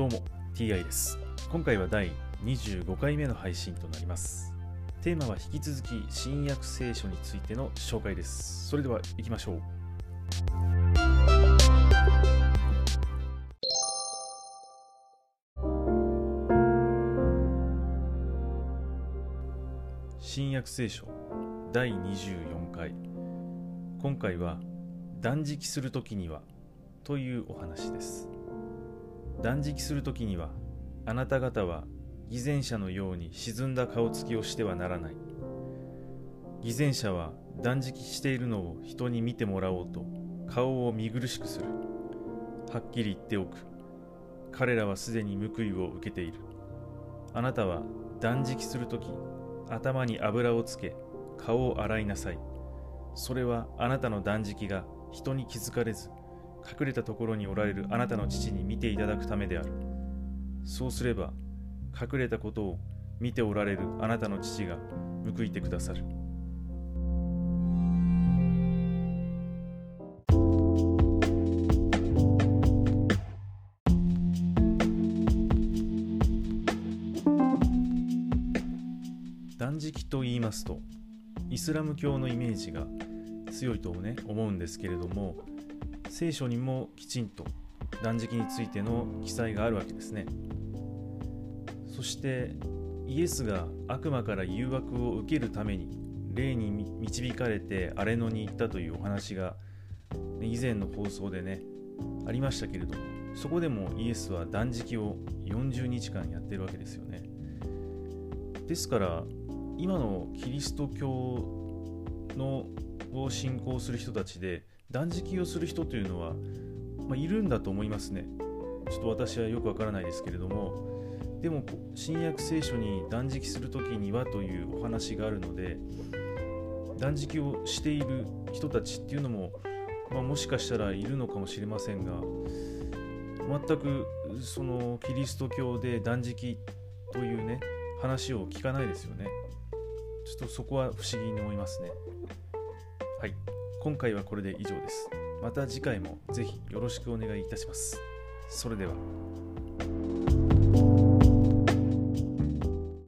どうも TI です。今回は第25回目の配信となります。テーマは引き続き新約聖書についての紹介です。それでは行きましょう。新約聖書第24回。今回は断食するときにはというお話です。断食するときにはあなた方は偽善者のように沈んだ顔つきをしてはならない。偽善者は断食しているのを人に見てもらおうと顔を見苦しくする。はっきり言っておく。彼らはすでに報いを受けている。あなたは断食するとき頭に油をつけ顔を洗いなさい。それはあなたの断食が人に気づかれず隠れたところにおられるあなたの父に見ていただくためである。そうすれば隠れたことを見ておられるあなたの父が報いてくださる。断食と言いますとイスラム教のイメージが強いとね思うんですけれども聖書にもきちんと断食についての記載があるわけですね。そしてイエスが悪魔から誘惑を受けるために霊に導かれて荒れ野に行ったというお話が以前の放送でねありましたけれどもそこでもイエスは断食を40日間やってるわけですよね。ですから今のキリスト教のを信仰する人たちで断食をする人というのは、まあ、いるんだと思いますね。ちょっと私はよくわからないですけれども、でも新約聖書に断食する時にはというお話があるので、断食をしている人たちっていうのも、まあ、もしかしたらいるのかもしれませんが、全くそのキリスト教で断食というね、話を聞かないですよね。ちょっとそこは不思議に思いますね。はい、今回はこれで以上です。また次回もぜひよろしくお願いいたします。それでは。